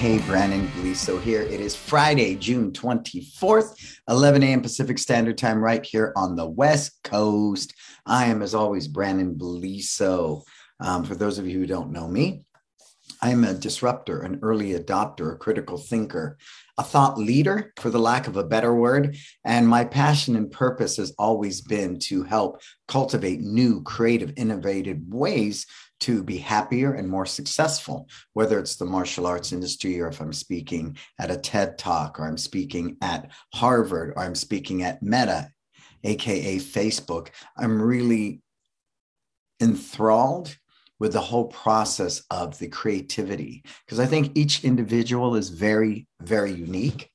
Hey, Brandon Gleeso here. It is Friday, June 24th, 11 a.m. Pacific Standard Time, right here on the West Coast. I am, as always, Brandon Gleeso. Um, for those of you who don't know me, I'm a disruptor, an early adopter, a critical thinker, a thought leader, for the lack of a better word. And my passion and purpose has always been to help cultivate new, creative, innovative ways to be happier and more successful, whether it's the martial arts industry or if I'm speaking at a TED talk or I'm speaking at Harvard or I'm speaking at Meta, AKA Facebook. I'm really enthralled with the whole process of the creativity because I think each individual is very, very unique.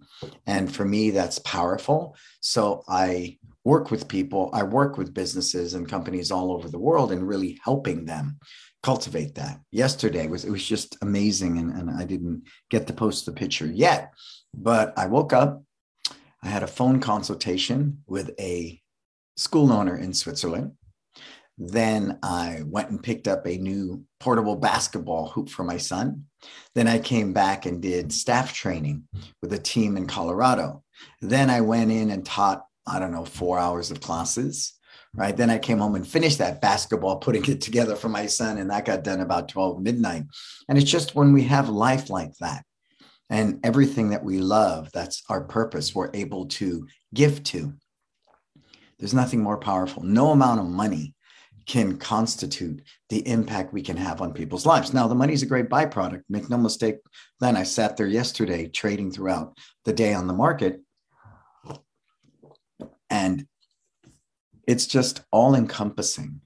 And for me, that's powerful. So I work with people, I work with businesses and companies all over the world and really helping them cultivate that. Yesterday was it was just amazing, and, and I didn't get to post the picture yet, but I woke up. I had a phone consultation with a school owner in Switzerland. Then I went and picked up a new portable basketball hoop for my son. Then I came back and did staff training with a team in Colorado. Then I went in and taught, I don't know, four hours of classes right? Then I came home and finished that basketball, putting it together for my son, and that got done about 12 midnight. And it's just when we have life like that and everything that we love, that's our purpose, we're able to give to. There's nothing more powerful. No amount of money can constitute the impact we can have on people's lives. Now, the money is a great byproduct. Make no mistake. Then I sat there yesterday trading throughout the day on the market. And it's just all encompassing.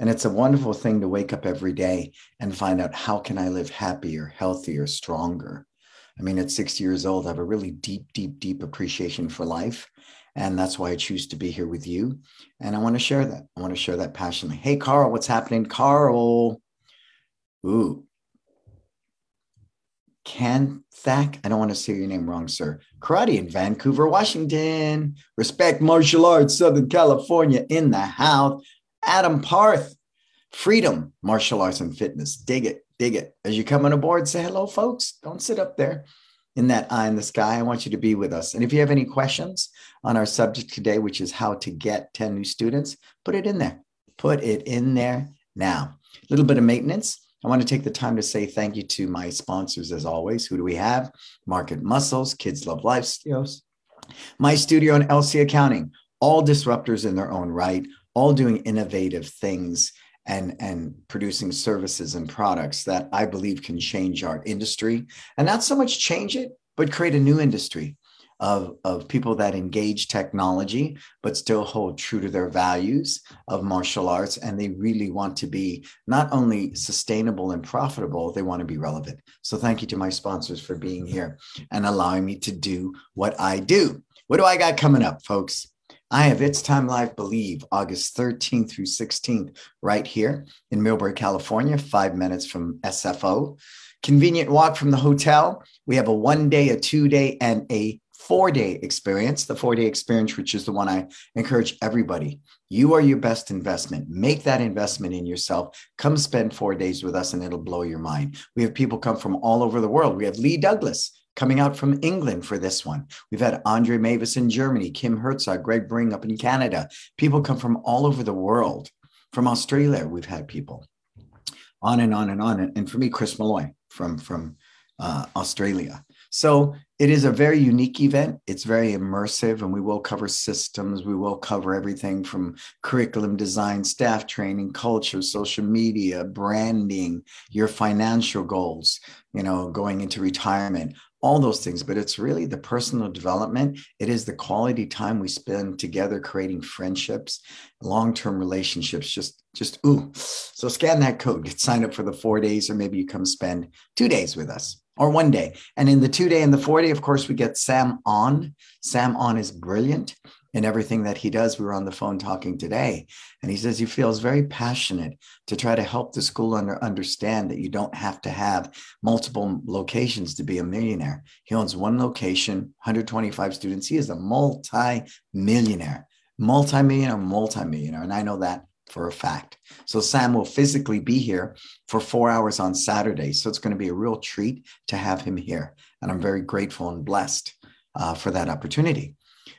And it's a wonderful thing to wake up every day and find out how can I live happier, healthier, stronger. I mean, at 60 years old, I have a really deep, deep, deep appreciation for life. And that's why I choose to be here with you. And I want to share that. I want to share that passionately. Hey, Carl, what's happening? Carl. Ooh, Kanthak. I don't want to say your name wrong, sir. Karate in Vancouver, Washington. Respect martial arts, Southern California in the house. Adam Parth, freedom, martial arts and fitness. Dig it, dig it. As you come on aboard, say hello, folks. Don't sit up there in that eye in the sky. I want you to be with us. And if you have any questions on our subject today, which is how to get 10 new students, put it in there. Put it in there now. A little bit of maintenance. I want to take the time to say thank you to my sponsors as always. Who do we have? Market Muscles, Kids Love Life Studios, My Studio and LC Accounting, all disruptors in their own right, all doing innovative things and, and producing services and products that I believe can change our industry. And not so much change it, but create a new industry of, of people that engage technology but still hold true to their values of martial arts and they really want to be not only sustainable and profitable they want to be relevant so thank you to my sponsors for being here and allowing me to do what i do what do i got coming up folks I have It's Time Live Believe August 13th through 16th right here in Millbrae, California, five minutes from SFO. Convenient walk from the hotel. We have a one day, a two day, and a four day experience, the four day experience, which is the one I encourage everybody. You are your best investment. Make that investment in yourself. Come spend four days with us and it'll blow your mind. We have people come from all over the world. We have Lee Douglas coming out from England for this one. We've had Andre Mavis in Germany, Kim Herzog, Greg Bring up in Canada. People come from all over the world. From Australia, we've had people on and on and on. And for me, Chris Malloy from, from uh, Australia. So it is a very unique event. It's very immersive, and we will cover systems. We will cover everything from curriculum design, staff training, culture, social media, branding, your financial goals, you know, going into retirement, all those things. But it's really the personal development. It is the quality time we spend together creating friendships, long-term relationships. Just, just ooh. So scan that code, get signed up for the four days, or maybe you come spend two days with us or one day. And in the two day and the four day, of course, we get Sam on. Sam on is brilliant in everything that he does. We were on the phone talking today, and he says he feels very passionate to try to help the school under, understand that you don't have to have multiple locations to be a millionaire. He owns one location, 125 students. He is a multi millionaire, multi millionaire, multi millionaire. And I know that for a fact. So Sam will physically be here for four hours on Saturday. So it's going to be a real treat to have him here. And I'm very grateful and blessed uh, for that opportunity.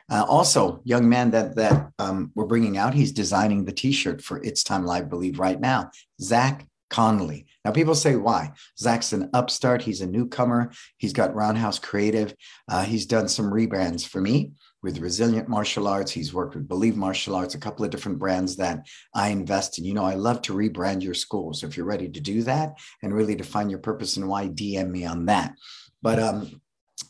Uh, also, young man that that um, we're bringing out, he's designing the T-shirt for It's Time Live Believe right now. Zach Connolly. Now, people say why? Zach's an upstart. He's a newcomer. He's got Roundhouse Creative. Uh, he's done some rebrands for me with Resilient Martial Arts. He's worked with Believe Martial Arts, a couple of different brands that I invest in. You know, I love to rebrand your school. So if you're ready to do that and really define your purpose and why, DM me on that. But um,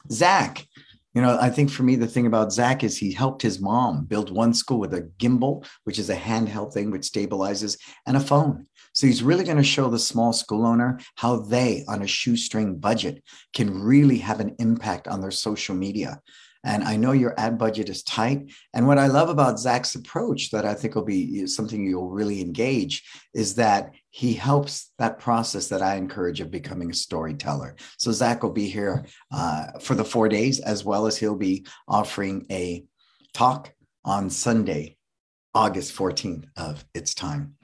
Zach, you know, I think for me, the thing about Zach is he helped his mom build one school with a gimbal, which is a handheld thing which stabilizes, and a phone. So he's really going to show the small school owner how they, on a shoestring budget, can really have an impact on their social media. And I know your ad budget is tight. And what I love about Zach's approach that I think will be something you'll really engage is that he helps that process that I encourage of becoming a storyteller. So Zach will be here uh, for the four days, as well as he'll be offering a talk on Sunday, August 14th of its time.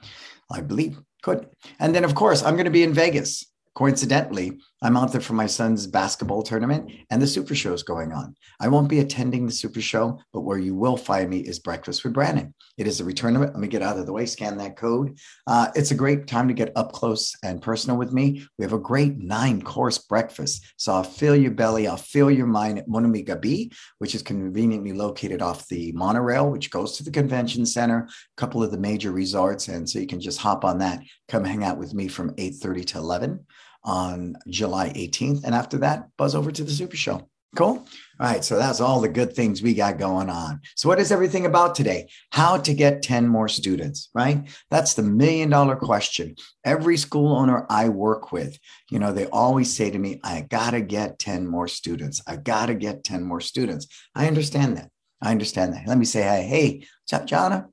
I believe. Good. And then, of course, I'm going to be in Vegas Coincidentally, I'm out there for my son's basketball tournament and the Super Show is going on. I won't be attending the Super Show, but where you will find me is Breakfast with Brandon. It is a return of it. Let me get out of the way, scan that code. Uh, it's a great time to get up close and personal with me. We have a great nine course breakfast. So I'll fill your belly, I'll fill your mind at Mon Ami Gabi, which is conveniently located off the monorail, which goes to the convention center, a couple of the major resorts. And so you can just hop on that, come hang out with me from 8.30 to 11 on July 18th. And after that, buzz over to the Super Show. Cool. All right. So that's all the good things we got going on. So, what is everything about today? How to get 10 more students, right? That's the million dollar question. Every school owner I work with, you know, they always say to me, I got to get 10 more students. I got to get 10 more students. I understand that. I understand that. Let me say, hey, hey, what's up, Jonna?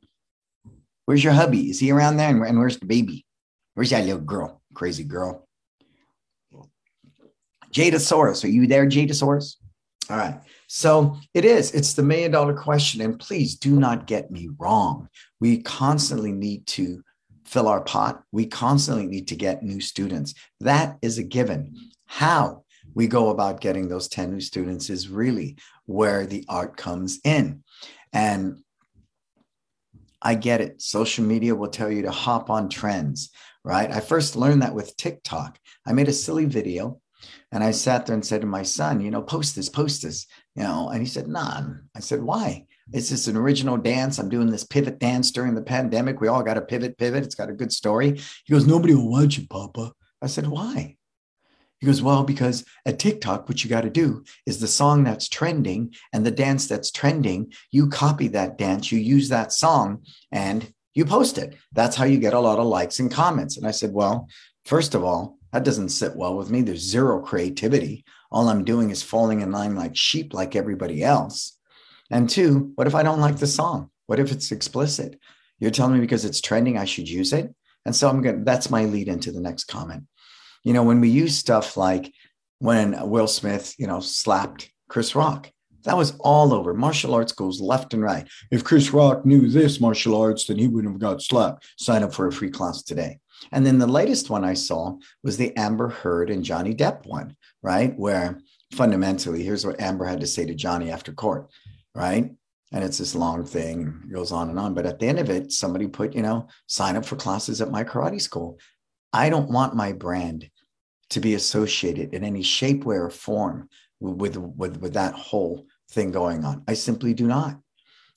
Where's your hubby? Is he around there? And where's the baby? Where's that little girl? Crazy girl. Jadasaurus, are you there, Jadasaurus? All right. So it is, it's the million dollar question. And please do not get me wrong. We constantly need to fill our pot. We constantly need to get new students. That is a given. How we go about getting those 10 new students is really where the art comes in. And I get it. Social media will tell you to hop on trends, right? I first learned that with TikTok. I made a silly video and I sat there and said to my son, you know, post this, post this, you know, and he said, nah. I said, why? It's just an original dance. I'm doing this pivot dance during the pandemic. We all got a pivot, pivot. It's got a good story. He goes, nobody will watch it, Papa. I said, why? He goes, well, because at TikTok, what you got to do is the song that's trending and the dance that's trending, you copy that dance, you use that song, and you post it. That's how you get a lot of likes and comments. And I said, well, first of all, that doesn't sit well with me. There's zero creativity. All I'm doing is falling in line like sheep, like everybody else. And two, what if I don't like the song? What if it's explicit? You're telling me because it's trending, I should use it. And so I'm going to, that's my lead into the next comment. You know, when we use stuff like when Will Smith, you know, slapped Chris Rock, that was all over martial arts schools left and right. If Chris Rock knew this martial arts, then he wouldn't have got slapped. Sign up for a free class today. And then the latest one I saw was the Amber Heard and Johnny Depp one, right? Where fundamentally, here's what Amber had to say to Johnny after court, right? And it's this long thing, goes on and on. But at the end of it, somebody put, you know, sign up for classes at my karate school. I don't want my brand to be associated in any shape, way, or form with, with, with that whole thing going on. I simply do not.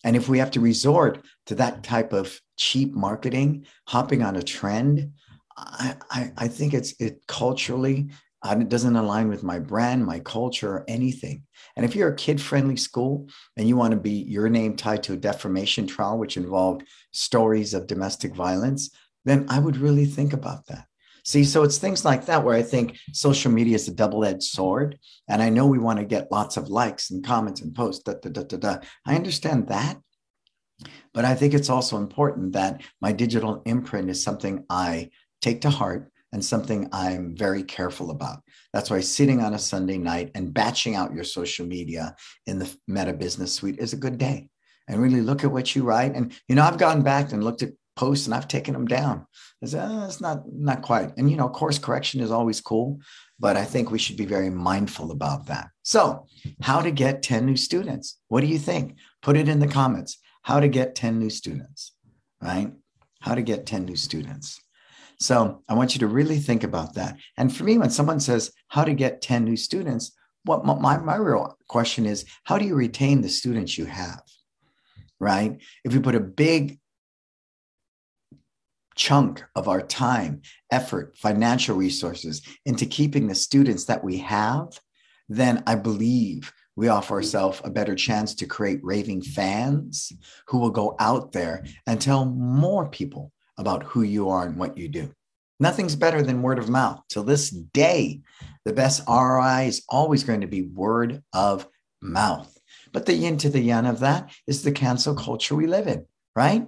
And if we have to resort to that type of cheap marketing, hopping on a trend, I, I, I think it's it culturally uh, it doesn't align with my brand, my culture, or anything. And if you're a kid-friendly school and you want to be your name tied to a defamation trial, which involved stories of domestic violence, then I would really think about that. See, so it's things like that where I think social media is a double edged sword. And I know we want to get lots of likes and comments and posts. Da, da, da, da, da. I understand that. But I think it's also important that my digital imprint is something I take to heart and something I'm very careful about. That's why sitting on a Sunday night and batching out your social media in the Meta Business Suite is a good day. And really look at what you write. And, you know, I've gone back and looked at posts and I've taken them down. I said, oh, it's not not quite. And you know, course correction is always cool, but I think we should be very mindful about that. So, how to get 10 new students? What do you think? Put it in the comments. How to get 10 new students, right? How to get 10 new students. So, I want you to really think about that. And for me, when someone says how to get 10 new students, what my, my real question is how do you retain the students you have? Right? If you put a big chunk of our time, effort, financial resources into keeping the students that we have, then I believe we offer ourselves a better chance to create raving fans who will go out there and tell more people about who you are and what you do. Nothing's better than word of mouth. Till this day, the best ROI is always going to be word of mouth. But the yin to the yang of that is the cancel culture we live in, right?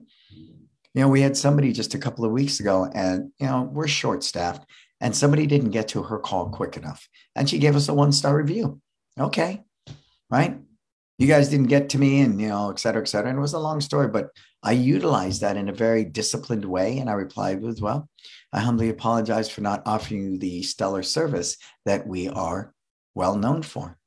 You know, we had somebody just a couple of weeks ago, and, you know, we're short staffed, and somebody didn't get to her call quick enough. And she gave us a one star review. Okay. Right. You guys didn't get to me, and, you know, et cetera, et cetera. And it was a long story, but I utilized that in a very disciplined way. And I replied with, well, I humbly apologize for not offering you the stellar service that we are well known for.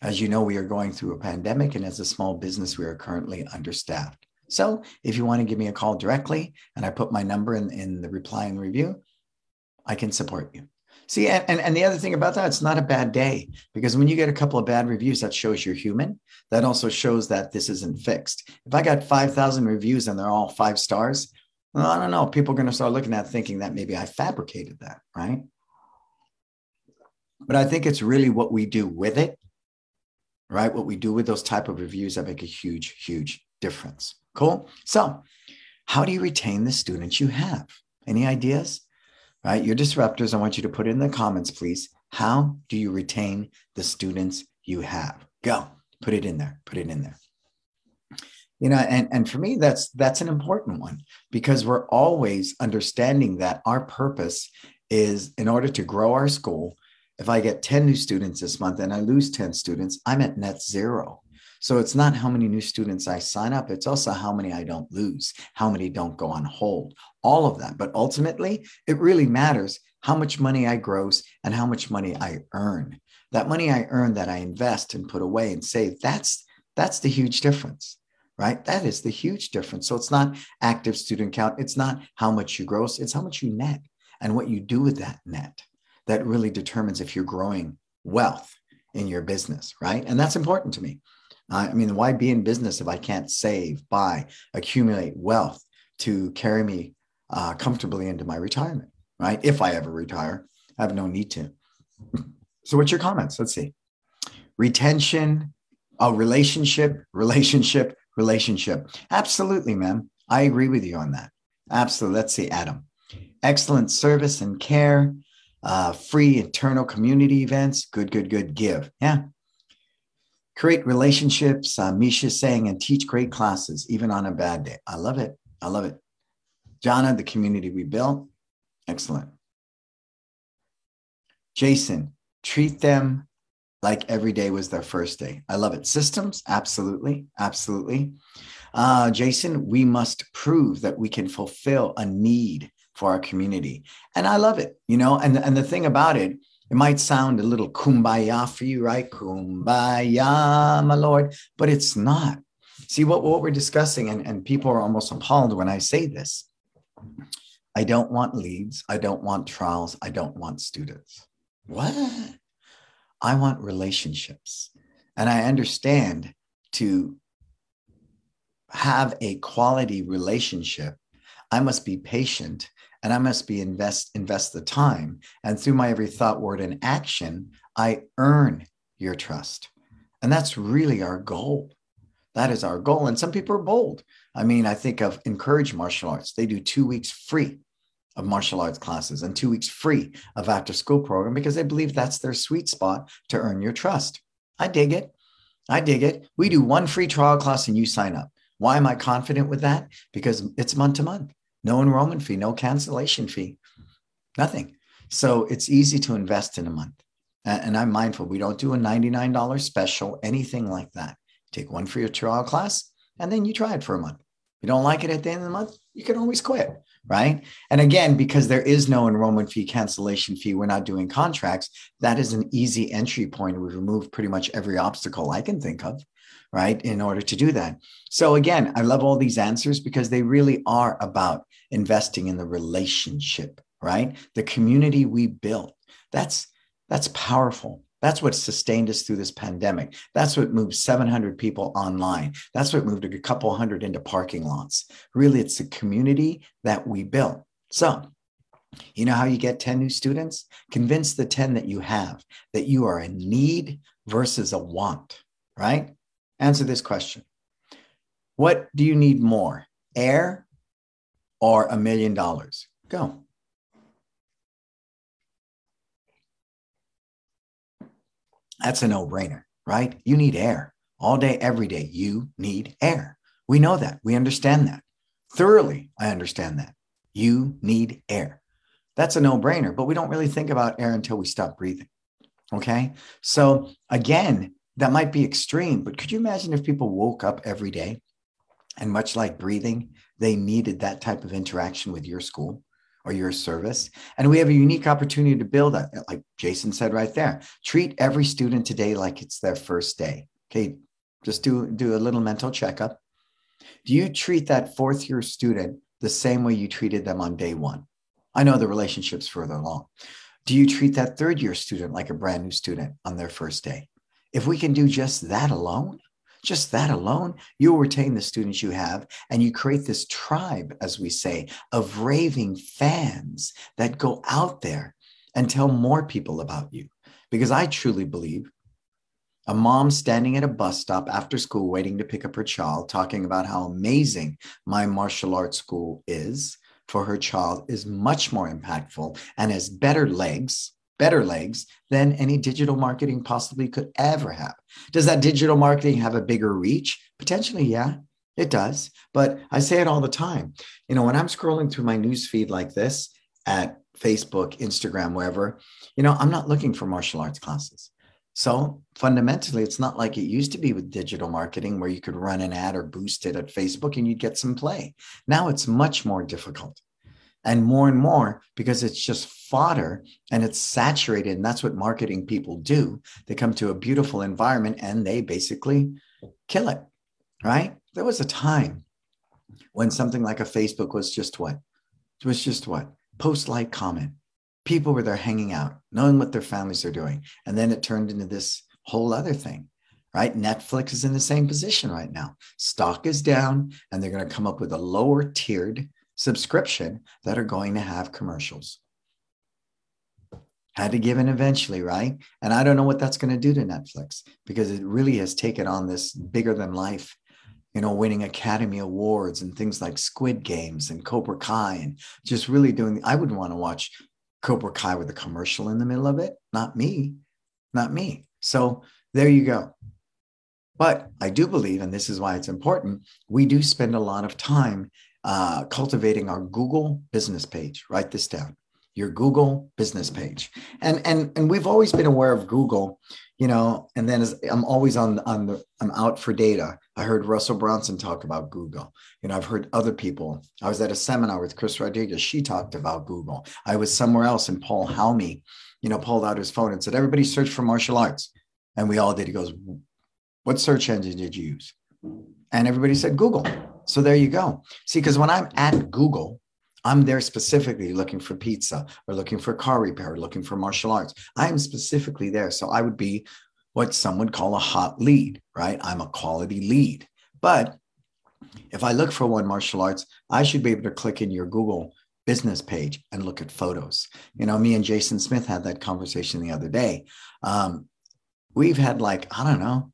As you know, we are going through a pandemic, and as a small business, we are currently understaffed. So if you want to give me a call directly and I put my number in, in the reply and review, I can support you. See, and, and, the other thing about that, it's not a bad day because when you get a couple of bad reviews, that shows you're human. That also shows that this isn't fixed. If I got 5,000 reviews and they're all five stars, well, I don't know. People are going to start looking at thinking that maybe I fabricated that, right? But I think it's really what we do with it, right? What we do with those type of reviews that make a huge, huge difference. Cool. So, how do you retain the students you have? Any ideas? Right? Your disruptors, I want you to put it in the comments, please. How do you retain the students you have? Go. Put it in there. Put it in there. You know, and, and for me, that's that's an important one because we're always understanding that our purpose is in order to grow our school. If I get 10 new students this month and I lose 10 students, I'm at net zero. So it's not how many new students I sign up, it's also how many I don't lose, how many don't go on hold, all of that. But ultimately, it really matters how much money I gross and how much money I earn. That money I earn that I invest and put away and save, that's that's the huge difference right? That is the huge difference. So it's not active student count. It's not how much you gross, it's how much you net and what you do with that net that really determines if you're growing wealth in your business, right? And that's important to me. I mean, why be in business if I can't save, buy, accumulate wealth to carry me uh, comfortably into my retirement, right? If I ever retire, I have no need to. So, what's your comments? Let's see. Retention, a relationship, relationship, relationship. Absolutely, ma'am. I agree with you on that. Absolutely. Let's see, Adam. Excellent service and care, uh, free internal community events. Good, good, good. Give. Yeah, create relationships. Uh, Misha saying, and teach great classes, even on a bad day. I love it. I love it. Jana, the community we built. Excellent. Jason, treat them like every day was their first day. I love it. Systems, absolutely. Absolutely. Uh, Jason, we must prove that we can fulfill a need for our community. And I love it, you know, and, and the thing about it, it might sound a little kumbaya for you, right? Kumbaya, my Lord, but it's not. See what, what we're discussing, and, and people are almost appalled when I say this. I don't want leads. I don't want trials. I don't want students. What? I want relationships. And I understand to have a quality relationship, I must be patient and I must be invest invest the time. And through my every thought, word, and action, I earn your trust. And that's really our goal. That is our goal. And some people are bold. I mean, I think of Encourage Martial Arts. They do two weeks free of martial arts classes and two weeks free of after school program because they believe that's their sweet spot to earn your trust. I dig it. I dig it. We do one free trial class and you sign up. Why am I confident with that? Because it's month to month no enrollment fee, no cancellation fee, nothing. So it's easy to invest in a month. And I'm mindful, we don't do a $99 special, anything like that. Take one for your trial class, and then you try it for a month. If you don't like it at the end of the month, you can always quit, right? And again, because there is no enrollment fee, cancellation fee, we're not doing contracts. That is an easy entry point. We've removed pretty much every obstacle I can think of, right, in order to do that. So again, I love all these answers because they really are about investing in the relationship, right? The community we built. That's that's powerful. That's what sustained us through this pandemic. That's what moved 700 people online. That's what moved a couple hundred into parking lots. Really, it's the community that we built. So, you know how you get 10 new students? Convince the 10 that you have that you are a need versus a want, right? Answer this question What do you need more, air or a million dollars? Go. That's a no brainer, right? You need air all day, every day. You need air. We know that. We understand that. Thoroughly, I understand that. You need air. That's a no brainer, but we don't really think about air until we stop breathing. Okay. So, again, that might be extreme, but could you imagine if people woke up every day and, much like breathing, they needed that type of interaction with your school? or your service. And we have a unique opportunity to build that. Like Jason said right there, treat every student today like it's their first day. Okay. Just do, do a little mental checkup. Do you treat that fourth year student the same way you treated them on day one? I know the relationship's further along. Do you treat that third year student like a brand new student on their first day? If we can do just that alone, just that alone, you'll retain the students you have and you create this tribe, as we say, of raving fans that go out there and tell more people about you. Because I truly believe a mom standing at a bus stop after school waiting to pick up her child, talking about how amazing my martial arts school is for her child is much more impactful and has better legs better legs than any digital marketing possibly could ever have. Does that digital marketing have a bigger reach? Potentially, yeah, it does. But I say it all the time. You know, when I'm scrolling through my news feed like this at Facebook, Instagram, wherever, you know, I'm not looking for martial arts classes. So fundamentally, it's not like it used to be with digital marketing where you could run an ad or boost it at Facebook and you'd get some play. Now it's much more difficult and more and more because it's just fodder and it's saturated and that's what marketing people do. They come to a beautiful environment and they basically kill it right? There was a time when something like a facebook was just what? It was just what? Post like comment. People were there hanging out knowing what their families are doing. And then it turned into this whole other thing right? Netflix is in the same position right now. Stock is down and they're going to come up with a lower tiered subscription that are going to have commercials. Had to give in eventually, right? And I don't know what that's going to do to Netflix because it really has taken on this bigger than life, you know, winning Academy Awards and things like Squid Games and Cobra Kai and just really doing. I wouldn't want to watch Cobra Kai with a commercial in the middle of it. Not me, not me. So there you go. But I do believe, and this is why it's important, we do spend a lot of time uh, cultivating our Google business page. Write this down your Google business page. And and and we've always been aware of Google, you know, and then as I'm always on on the I'm out for data. I heard Russell Brunson talk about Google. You know, I've heard other people. I was at a seminar with Chris Rodriguez. She talked about Google. I was somewhere else and Paul Halmy, you know, pulled out his phone and said, everybody search for martial arts. And we all did. He goes, What search engine did you use? And everybody said Google. So there you go. See, because when I'm at Google, I'm there specifically looking for pizza or looking for car repair, or looking for martial arts. I'm specifically there. So I would be what some would call a hot lead, right? I'm a quality lead. But if I look for one martial arts, I should be able to click in your Google business page and look at photos. You know, me and Jason Smith had that conversation the other day. Um, we've had like, I don't know,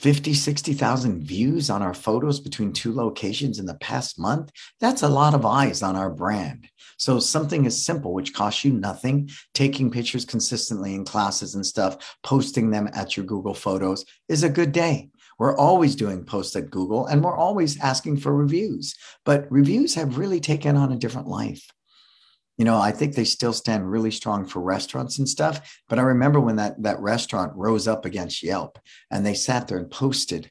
50, 60,000 views on our photos between two locations in the past month. That's a lot of eyes on our brand. So something as simple, which costs you nothing, taking pictures consistently in classes and stuff, posting them at your Google Photos is a good day. We're always doing posts at Google and we're always asking for reviews, but reviews have really taken on a different life you know, I think they still stand really strong for restaurants and stuff. But I remember when that that restaurant rose up against Yelp and they sat there and posted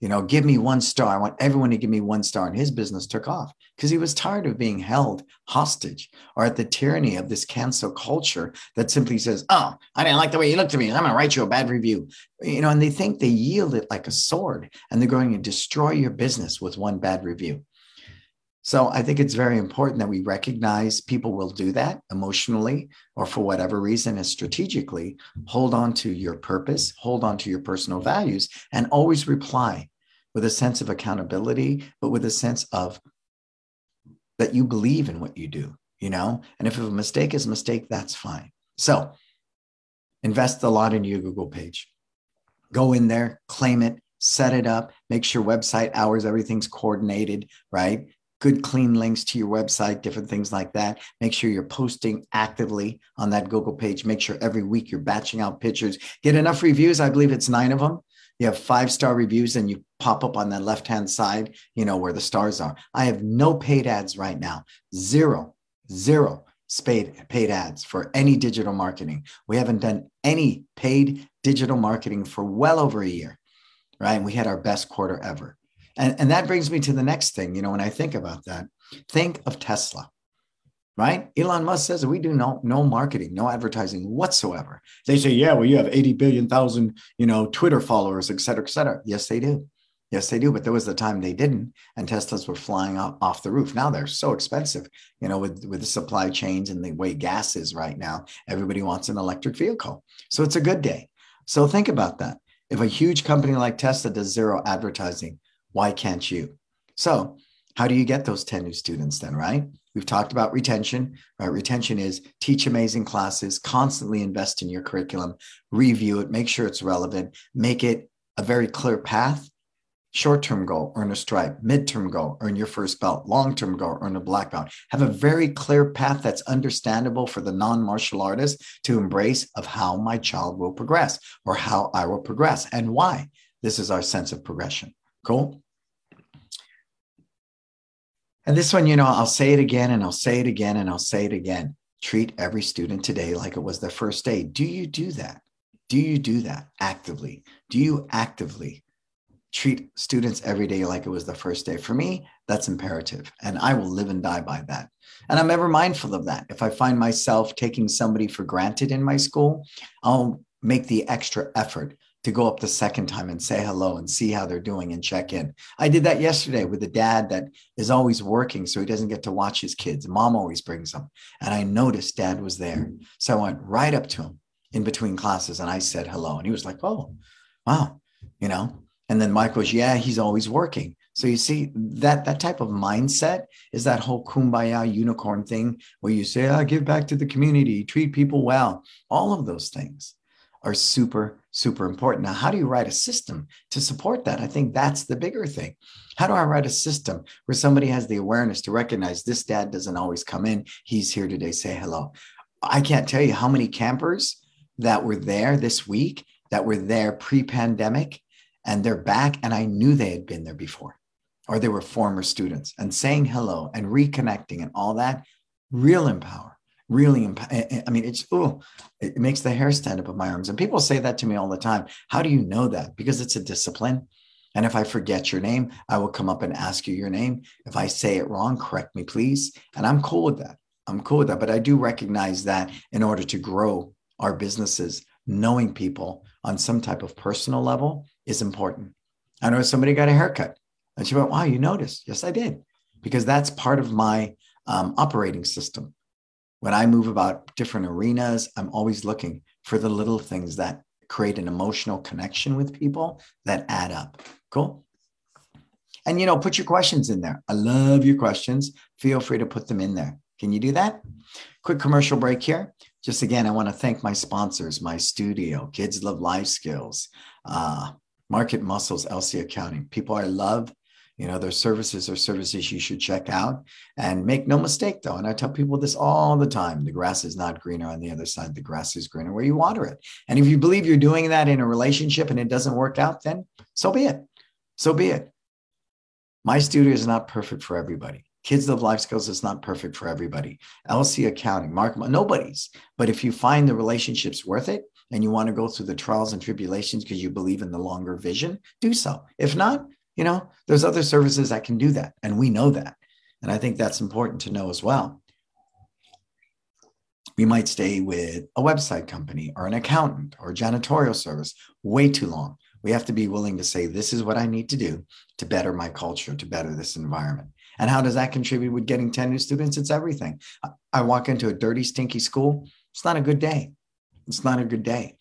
you know, give me one star. I want everyone to give me one star. And his business took off because he was tired of being held hostage or at the tyranny of this cancel culture that simply says, Oh, I didn't like the way you looked at me. I'm going to write you a bad review. You know, and they think they yield it like a sword and they're going to destroy your business with one bad review. So I think it's very important that we recognize people will do that emotionally or for whatever reason and strategically hold on to your purpose, hold on to your personal values, and always reply with a sense of accountability, but with a sense of that you believe in what you do, you know? And if a mistake is a mistake, that's fine. So invest a lot in your Google page. Go in there, claim it, set it up, make sure website hours, everything's coordinated, right? Good clean links to your website, different things like that. Make sure you're posting actively on that Google page. Make sure every week you're batching out pictures. Get enough reviews. I believe it's nine of them. You have five star reviews and you pop up on that left hand side, you know, where the stars are. I have no paid ads right now. Zero, zero paid, paid ads for any digital marketing. We haven't done any paid digital marketing for well over a year, right? We had our best quarter ever. And, and that brings me to the next thing. You know, when I think about that, think of Tesla, right? Elon Musk says we do no, no marketing, no advertising whatsoever. They say, yeah, well, you have 80 billion thousand, you know, Twitter followers, et cetera, et cetera. Yes, they do. Yes, they do. But there was the time they didn't, and Teslas were flying off the roof. Now they're so expensive, you know, with, with the supply chains and the way gas is right now. Everybody wants an electric vehicle. So it's a good day. So think about that. If a huge company like Tesla does zero advertising, why can't you? So, how do you get those 10 new students then, right? We've talked about retention, right? Retention is teach amazing classes, constantly invest in your curriculum, review it, make sure it's relevant, make it a very clear path. Short term goal, earn a stripe. Mid term goal, earn your first belt. Long term goal, earn a black belt. Have a very clear path that's understandable for the non martial artist to embrace of how my child will progress or how I will progress and why. This is our sense of progression. Cool. And this one, you know, I'll say it again and I'll say it again and I'll say it again. Treat every student today like it was their first day. Do you do that? Do you do that actively? Do you actively treat students every day like it was the first day? For me, that's imperative. And I will live and die by that. And I'm ever mindful of that. If I find myself taking somebody for granted in my school, I'll make the extra effort to go up the second time and say hello and see how they're doing and check in. I did that yesterday with a dad that is always working, so he doesn't get to watch his kids. Mom always brings them. And I noticed dad was there. So I went right up to him in between classes and I said hello. And he was like, oh, wow, you know. And then Mike goes, yeah, he's always working. So you see that that type of mindset is that whole kumbaya unicorn thing where you say, "I oh, give back to the community, treat people well." All of those things are super, super important. Now, how do you write a system to support that? I think that's the bigger thing. How do I write a system where somebody has the awareness to recognize this dad doesn't always come in? He's here today, say hello. I can't tell you how many campers that were there this week that were there pre pandemic and they're back. And I knew they had been there before or they were former students and saying hello and reconnecting and all that real empower really i mean it's oh it makes the hair stand up on my arms. And people say that to me all the time. How do you know that? Because it's a discipline. And if i forget your name i will come up and ask you your name. If i say it wrong correct me please. And i'm cool with that. I'm cool with that. But i do recognize that in order to grow our businesses knowing people on some type of personal level is important. I know somebody got a haircut and she went wow you noticed. Yes i did. Because that's part of my um, operating system when I move about different arenas, I'm always looking for the little things that create an emotional connection with people that add up. Cool. And you know, put your questions in there. I love your questions. Feel free to put them in there. Can you do that? Quick commercial break here. Just again, I want to thank my sponsors, my studio, Kids Love Life Skills, uh, Market Muscles, LC Accounting, people I love you know, their services are services you should check out. And make no mistake, though, and I tell people this all the time the grass is not greener on the other side. The grass is greener where you water it. And if you believe you're doing that in a relationship and it doesn't work out, then so be it. So be it. My studio is not perfect for everybody. Kids Live Life Skills is not perfect for everybody. LC accounting, mark nobody's. But if you find the relationships worth it and you want to go through the trials and tribulations because you believe in the longer vision, do so. If not, you know, there's other services that can do that. And we know that. And I think that's important to know as well. We might stay with a website company or an accountant or janitorial service way too long. We have to be willing to say, this is what I need to do to better my culture, to better this environment. And how does that contribute with getting 10 new students? It's everything. I walk into a dirty, stinky school. It's not a good day. It's not a good day.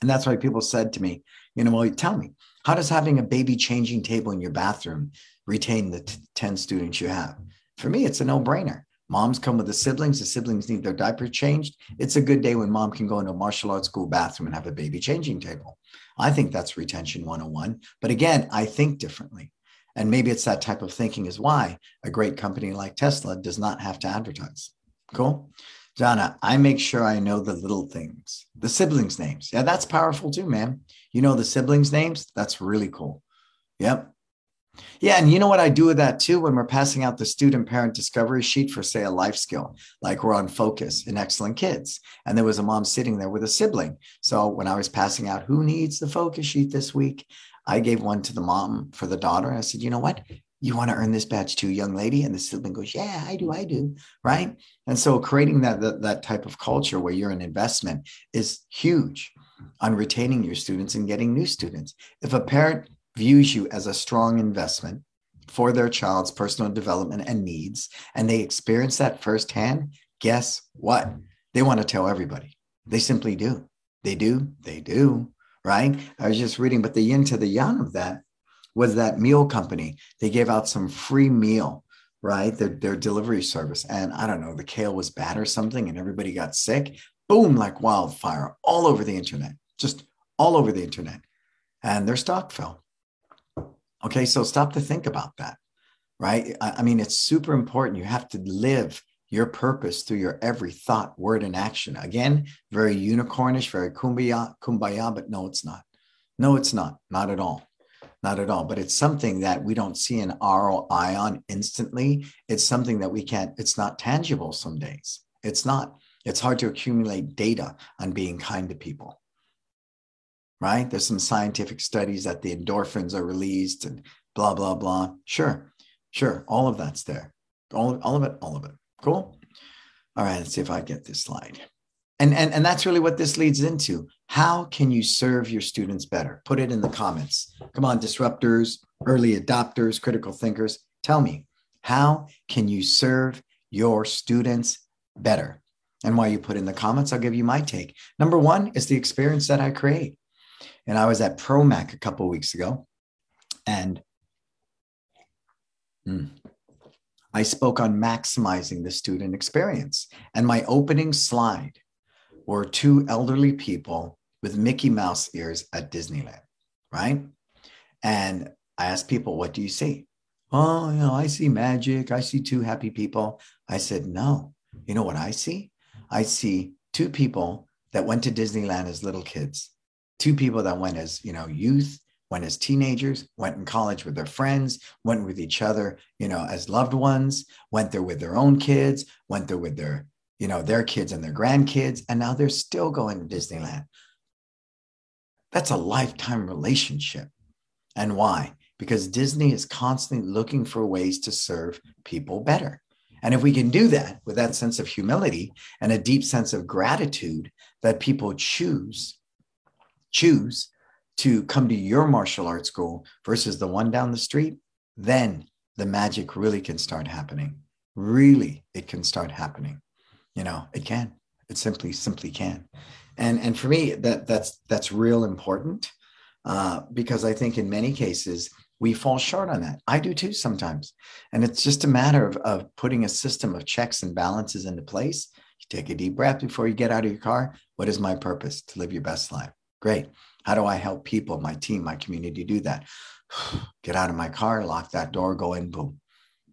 And that's why people said to me, you know, well, tell me, how does having a baby changing table in your bathroom retain the t- 10 students you have? For me, it's a no brainer. Moms come with the siblings. The siblings need their diaper changed. It's a good day when mom can go into a martial arts school bathroom and have a baby changing table. I think that's retention 101. But again, I think differently. And maybe it's that type of thinking is why a great company like Tesla does not have to advertise. Cool. Donna, I make sure I know the little things, the siblings' names. Yeah, that's powerful too, man. You know the siblings' names? That's really cool. Yep. Yeah, and you know what I do with that too when we're passing out the student parent discovery sheet for, say, a life skill, like we're on focus in Excellent Kids. And there was a mom sitting there with a sibling. So when I was passing out who needs the focus sheet this week, I gave one to the mom for the daughter. I said, you know what? You want to earn this badge too, young lady? And the sibling goes, yeah, I do, I do. Mm-hmm. Right. And so creating that, that, that type of culture where you're an investment is huge on retaining your students and getting new students. If a parent views you as a strong investment for their child's personal development and needs, and they experience that firsthand, guess what? They want to tell everybody. They simply do. They do. They do right? I was just reading, but the yin to the yang of that was that meal company. They gave out some free meal, right? Their, their delivery service. And I don't know, the kale was bad or something, and everybody got sick. Boom, like wildfire all over the internet, just all over the internet. And their stock fell. Okay, so stop to think about that, right? I, I mean, it's super important. You have to live your purpose through your every thought, word, and action. Again, very unicornish, very kumbaya, kumbaya, but no, it's not. No, it's not. Not at all. Not at all. But it's something that we don't see an ROI on instantly. It's something that we can't, it's not tangible some days. It's not. It's hard to accumulate data on being kind to people. Right? There's some scientific studies that the endorphins are released and blah, blah, blah. Sure. Sure. All of that's there. All, all of it, all of it. Cool. All right, let's see if I get this slide. And, and, and that's really what this leads into. How can you serve your students better? Put it in the comments. Come on, disruptors, early adopters, critical thinkers. Tell me, how can you serve your students better? And while you put in the comments, I'll give you my take. Number one is the experience that I create. And I was at ProMac a couple weeks ago, and hmm, I spoke on maximizing the student experience. And my opening slide were two elderly people with Mickey Mouse ears at Disneyland, right? And I asked people, what do you see? Oh, you know, I see magic. I see two happy people. I said, no. You know what I see? I see two people that went to Disneyland as little kids, two people that went as, you know, youth went as teenagers, went in college with their friends, went with each other, you know, as loved ones, went there with their own kids, went there with their, you know, their kids and their grandkids, and now they're still going to Disneyland. That's a lifetime relationship. And why? Because Disney is constantly looking for ways to serve people better. And if we can do that with that sense of humility and a deep sense of gratitude that people choose, choose to come to your martial arts school versus the one down the street, then the magic really can start happening. Really, it can start happening. You know, it can. It simply, simply can. And and for me, that that's that's real important uh, because I think in many cases we fall short on that. I do too sometimes, and it's just a matter of of putting a system of checks and balances into place. You take a deep breath before you get out of your car. What is my purpose? To live your best life. Great. How do I help people, my team, my community do that? Get out of my car, lock that door, go in, boom,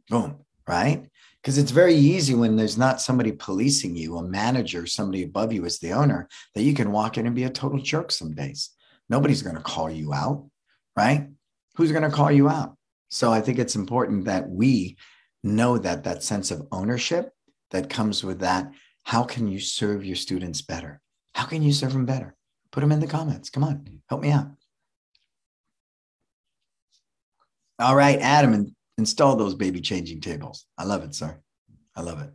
boom, right? Because it's very easy when there's not somebody policing you, a manager, somebody above you as the owner, that you can walk in and be a total jerk some days. Nobody's going to call you out, right? Who's going to call you out? So I think it's important that we know that that sense of ownership that comes with that. How can you serve your students better? How can you serve them better? Put them in the comments. Come on, help me out. All right, Adam, install those baby changing tables. I love it, sir. I love it.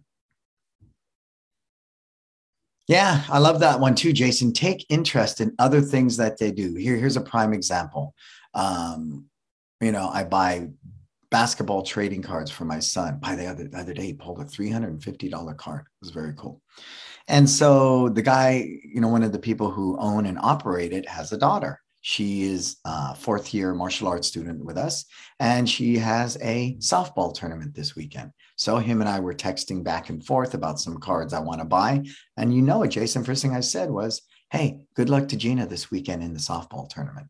Yeah, I love that one too, Jason. Take interest in other things that they do. Here, here's a prime example. Um, you know, I buy basketball trading cards for my son. By the other the other day, he pulled a $350 card. It was very cool. And so the guy, you know, one of the people who own and operate it has a daughter. She is a fourth year martial arts student with us, and she has a softball tournament this weekend. So him and I were texting back and forth about some cards I want to buy. And you know what, Jason. First thing I said was, Hey, good luck to Gina this weekend in the softball tournament.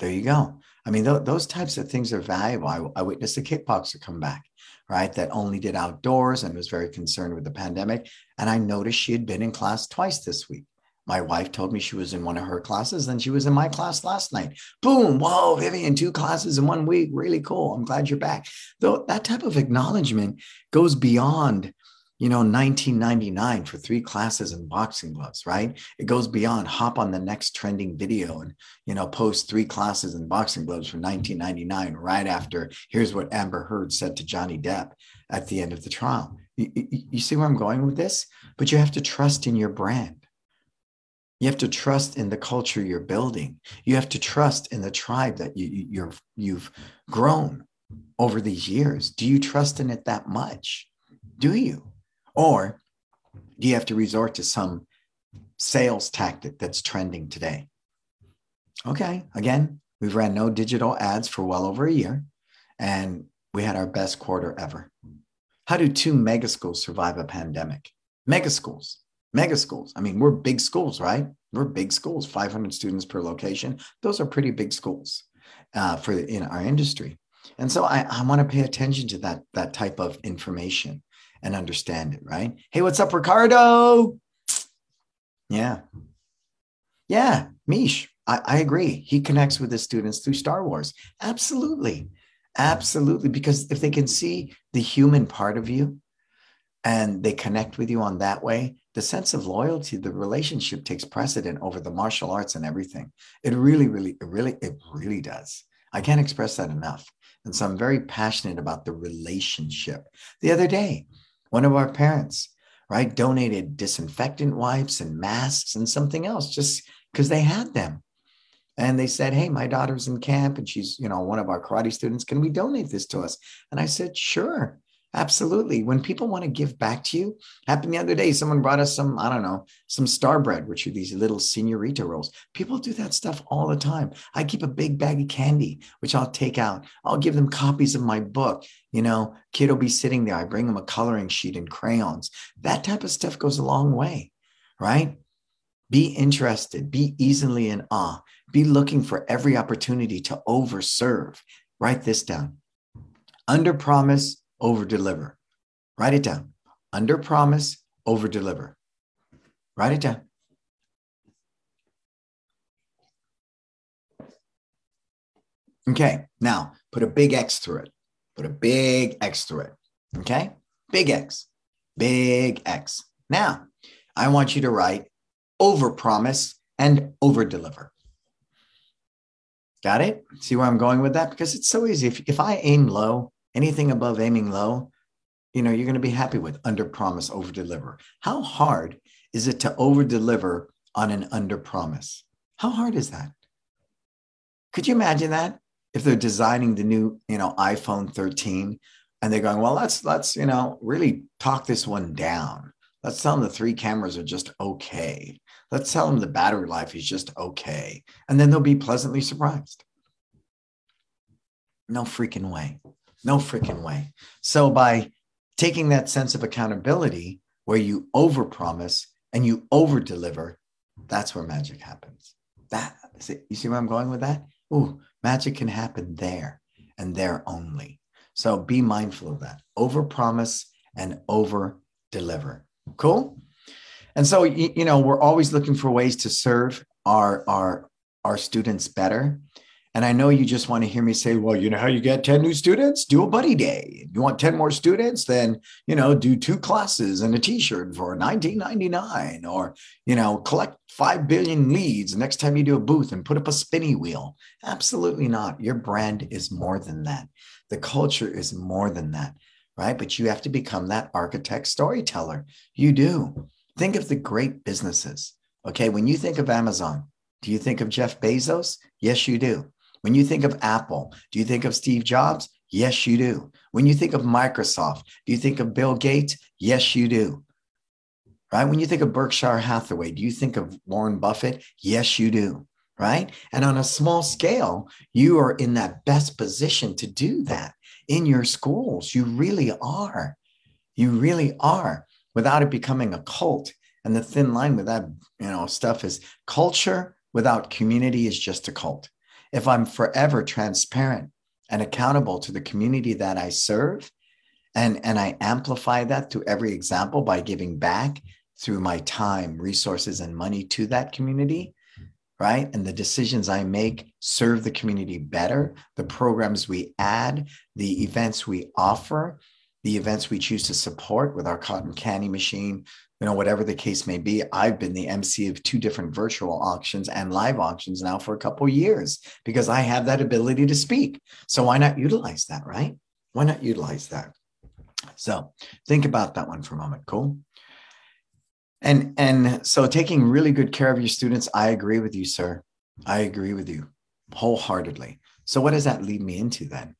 There you go. I mean, th- those types of things are valuable. I, I witnessed a kickboxer come back, right? That only did outdoors and was very concerned with the pandemic. And I noticed she had been in class twice this week. My wife told me she was in one of her classes, and she was in my class last night. Boom! Whoa, Vivian, two classes in one week. Really cool. I'm glad you're back. Though that type of acknowledgement goes beyond, you know, 1999 for three classes in boxing gloves, right? It goes beyond hop on the next trending video and, you know, post three classes in boxing gloves for 1999 right after here's what Amber Heard said to Johnny Depp at the end of the trial. You, you, you see where I'm going with this? But you have to trust in your brand you have to trust in the culture you're building. You have to trust in the tribe that you, you're, you've grown over these years. Do you trust in it that much? Do you? Or do you have to resort to some sales tactic that's trending today? Okay, again, we've ran no digital ads for well over a year, and we had our best quarter ever. How do two mega schools survive a pandemic? Mega schools mega schools. I mean, we're big schools, right? We're big schools, 500 students per location. Those are pretty big schools uh, for in our industry. And so I, I want to pay attention to that, that type of information and understand it, right? Hey, what's up, Ricardo? Yeah. Yeah, Mish, I, I agree. He connects with his students through Star Wars. Absolutely. Absolutely. Because if they can see the human part of you and they connect with you on that way, the sense of loyalty, the relationship takes precedent over the martial arts and everything. It really, really, it really, it really does. I can't express that enough. And so I'm very passionate about the relationship. The other day, one of our parents, right, donated disinfectant wipes and masks and something else just because they had them. And they said, Hey, my daughter's in camp and she's, you know, one of our karate students. Can we donate this to us? And I said, Sure. Absolutely. When people want to give back to you, happened the other day. Someone brought us some, I don't know, some star bread, which are these little senorita rolls. People do that stuff all the time. I keep a big bag of candy, which I'll take out. I'll give them copies of my book. You know, kid will be sitting there. I bring them a coloring sheet and crayons. That type of stuff goes a long way, right? Be interested, be easily in awe, be looking for every opportunity to overserve. Write this down. Under promise, over deliver. Write it down. Under promise, over deliver. Write it down. Okay, now put a big X through it. Put a big X through it. Okay, big X, big X. Now, I want you to write over promise and over deliver. Got it? See where I'm going with that? Because it's so easy. If, if I aim low, anything above aiming low, you know, you're going to be happy with under promise, over deliver. How hard is it to over deliver on an under promise? How hard is that? Could you imagine that if they're designing the new, you know, iPhone 13 and they're going, well, let's, let's, you know, really talk this one down. Let's tell them the three cameras are just okay. Let's tell them the battery life is just okay. And then they'll be pleasantly surprised. No freaking way. No freaking way. So by taking that sense of accountability where you overpromise and you over deliver, that's where magic happens. That you see where I'm going with that? Ooh, magic can happen there and there only. So be mindful of that. Overpromise and over deliver. Cool. And so you know we're always looking for ways to serve our our our students better And I know you just want to hear me say, well, you know how you get 10 new students? Do a buddy day. You want 10 more students? Then, you know, do two classes and a t-shirt for 19.99 or, you know, collect 5 billion leads next time you do a booth and put up a spinny wheel. Absolutely not. Your brand is more than that. The culture is more than that, right? But you have to become that architect storyteller. You do. Think of the great businesses. Okay, when you think of Amazon, do you think of Jeff Bezos? Yes, you do. When you think of Apple, do you think of Steve Jobs? Yes, you do. When you think of Microsoft, do you think of Bill Gates? Yes, you do. Right? When you think of Berkshire Hathaway, do you think of Warren Buffett? Yes, you do. Right? And on a small scale, you are in that best position to do that in your schools. You really are. You really are without it becoming a cult. And the thin line with that, you know, stuff is culture without community is just a cult if I'm forever transparent and accountable to the community that I serve, and, and I amplify that through every example by giving back through my time, resources, and money to that community, right? And the decisions I make serve the community better. The programs we add, the events we offer, the events we choose to support with our cotton candy machine, you know, whatever the case may be. I've been the MC of two different virtual auctions and live auctions now for a couple years because I have that ability to speak. So why not utilize that, right? Why not utilize that? So think about that one for a moment. Cool. And and so taking really good care of your students, I agree with you, sir. I agree with you wholeheartedly. So what does that lead me into then?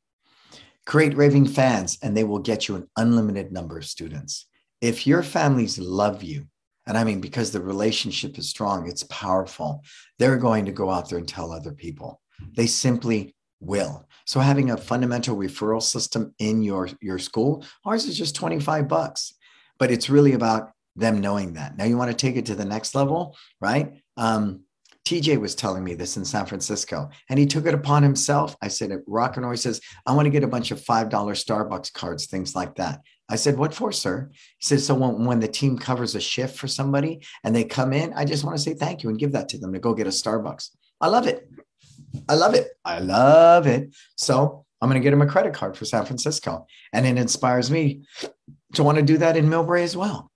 Create raving fans and they will get you an unlimited number of students if your families love you, and I mean, because the relationship is strong, it's powerful, they're going to go out there and tell other people. They simply will. So having a fundamental referral system in your, your school, ours is just 25 bucks, but it's really about them knowing that. Now you want to take it to the next level, right? Um, TJ was telling me this in San Francisco, and he took it upon himself. I said, Rock and Roy says, I want to get a bunch of $5 Starbucks cards, things like that. I said, What for, sir? He said, So when, when the team covers a shift for somebody and they come in, I just want to say thank you and give that to them to go get a Starbucks. I love it. I love it. I love it. So I'm going to get him a credit card for San Francisco. And it inspires me to want to do that in Millbrae as well.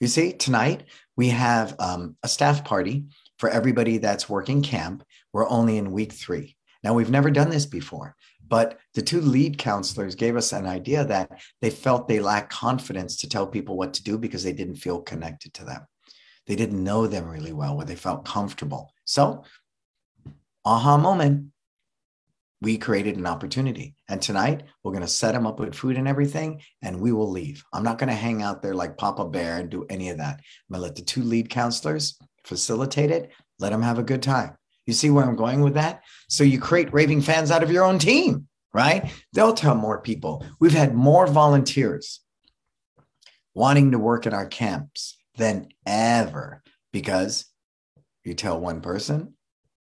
You see, tonight we have um, a staff party for everybody that's working camp. We're only in week three. Now, we've never done this before. But the two lead counselors gave us an idea that they felt they lacked confidence to tell people what to do because they didn't feel connected to them. They didn't know them really well, where they felt comfortable. So, aha moment, we created an opportunity. And tonight, we're going to set them up with food and everything, and we will leave. I'm not going to hang out there like Papa Bear and do any of that. I'm going to let the two lead counselors facilitate it, let them have a good time. You see where I'm going with that? So you create raving fans out of your own team, right? They'll tell more people. We've had more volunteers wanting to work at our camps than ever because you tell one person,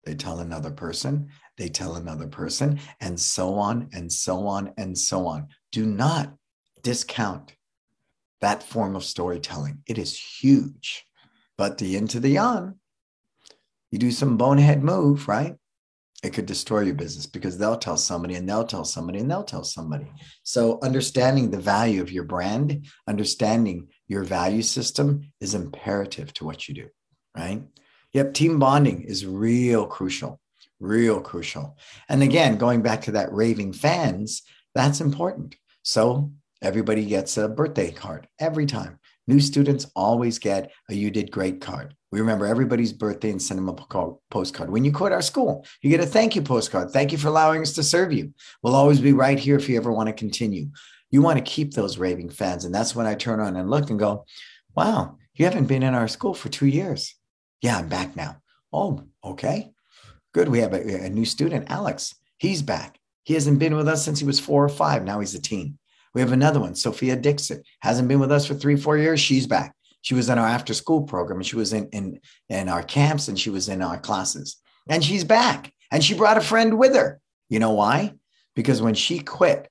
they tell another person, they tell another person, and so on and so on and so on. Do not discount that form of storytelling. It is huge. But the into the on, you do some bonehead move, right? It could destroy your business because they'll tell somebody and they'll tell somebody and they'll tell somebody. So, understanding the value of your brand, understanding your value system is imperative to what you do, right? Yep, team bonding is real crucial, real crucial. And again, going back to that raving fans, that's important. So, everybody gets a birthday card every time. New students always get a you did great card. We remember everybody's birthday and send them a postcard. When you quit our school, you get a thank you postcard. Thank you for allowing us to serve you. We'll always be right here if you ever want to continue. You want to keep those raving fans. And that's when I turn on and look and go, wow, you haven't been in our school for two years. Yeah, I'm back now. Oh, okay. Good. We have a, a new student, Alex. He's back. He hasn't been with us since he was four or five. Now he's a teen. We have another one, Sophia Dixon, hasn't been with us for three, four years. She's back. She was in our after school program and she was in, in, in our camps and she was in our classes. And she's back. And she brought a friend with her. You know why? Because when she quit,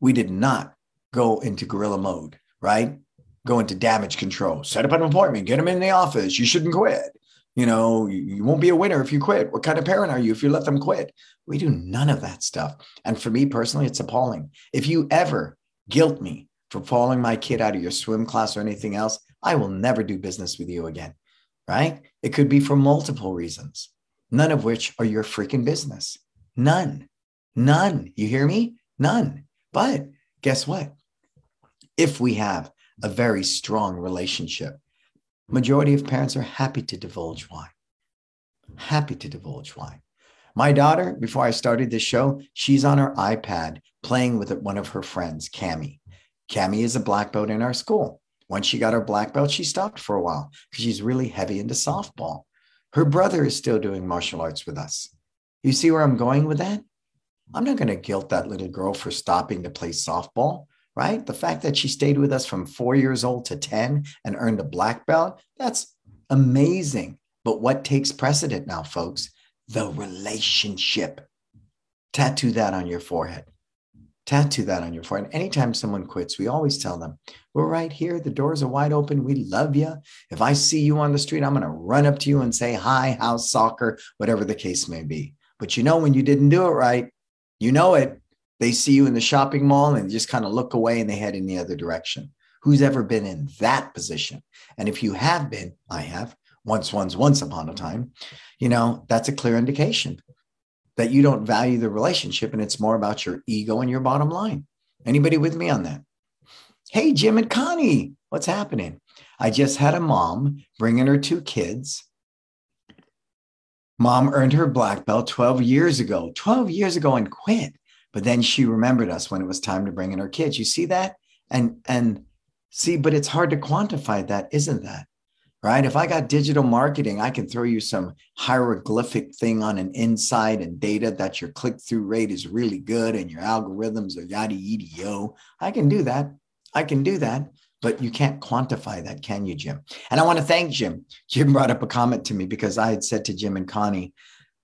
we did not go into guerrilla mode, right? Go into damage control, set up an appointment, get them in the office. You shouldn't quit. You know, you, won't be a winner if you quit. What kind of parent are you if you let them quit? We do none of that stuff. And for me personally, it's appalling. If you ever guilt me for falling my kid out of your swim class or anything else, I will never do business with you again. Right? It could be for multiple reasons, none of which are your freaking business. None. None. You hear me? None. But guess what? If we have a very strong relationship, majority of parents are happy to divulge why. Happy to divulge why. My daughter, before I started this show, she's on her iPad playing with one of her friends, Cami. Cami is a black belt in our school. Once she got her black belt, she stopped for a while because she's really heavy into softball. Her brother is still doing martial arts with us. You see where I'm going with that? I'm not going to guilt that little girl for stopping to play softball, right? The fact that she stayed with us from four years old to 10 and earned a black belt, that's amazing. But what takes precedent now, folks? The relationship. Tattoo that on your forehead. Tattoo that on your forehead. Anytime someone quits, we always tell them, We're right here. The doors are wide open. We love you. If I see you on the street, I'm going to run up to you and say, Hi, how's soccer? Whatever the case may be. But you know, when you didn't do it right, you know it. They see you in the shopping mall and just kind of look away and they head in the other direction. Who's ever been in that position? And if you have been, I have, once, once, once upon a time, you know, that's a clear indication that you don't value the relationship and it's more about your ego and your bottom line. Anybody with me on that? Hey, Jim and Connie, what's happening? I just had a mom bringing her two kids. Mom earned her black belt 12 years ago, 12 years ago and quit. But then she remembered us when it was time to bring in her kids. You see that? And and see, but it's hard to quantify that, isn't that? Right? If I got digital marketing, I can throw you some hieroglyphic thing on an inside and data that your click through rate is really good and your algorithms are yada yo. I can do that. I can do that. But you can't quantify that, can you, Jim? And I want to thank Jim. Jim brought up a comment to me because I had said to Jim and Connie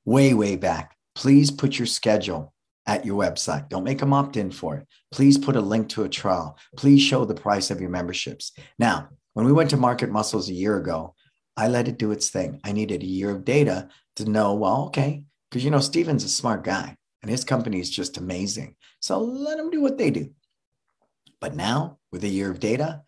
way, way back, please put your schedule at your website. Don't make them opt in for it. Please put a link to a trial. Please show the price of your memberships. Now, when we went to Market Muscles a year ago, I let it do its thing. I needed a year of data to know, well, okay, because you know, Steven's a smart guy and his company is just amazing. So let them do what they do. But now, with a year of data,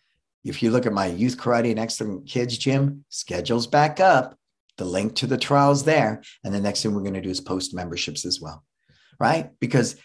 if you look at my youth karate and excellent kids gym, schedules back up. The link to the trials there. And the next thing we're going to do is post memberships as well. Right? Because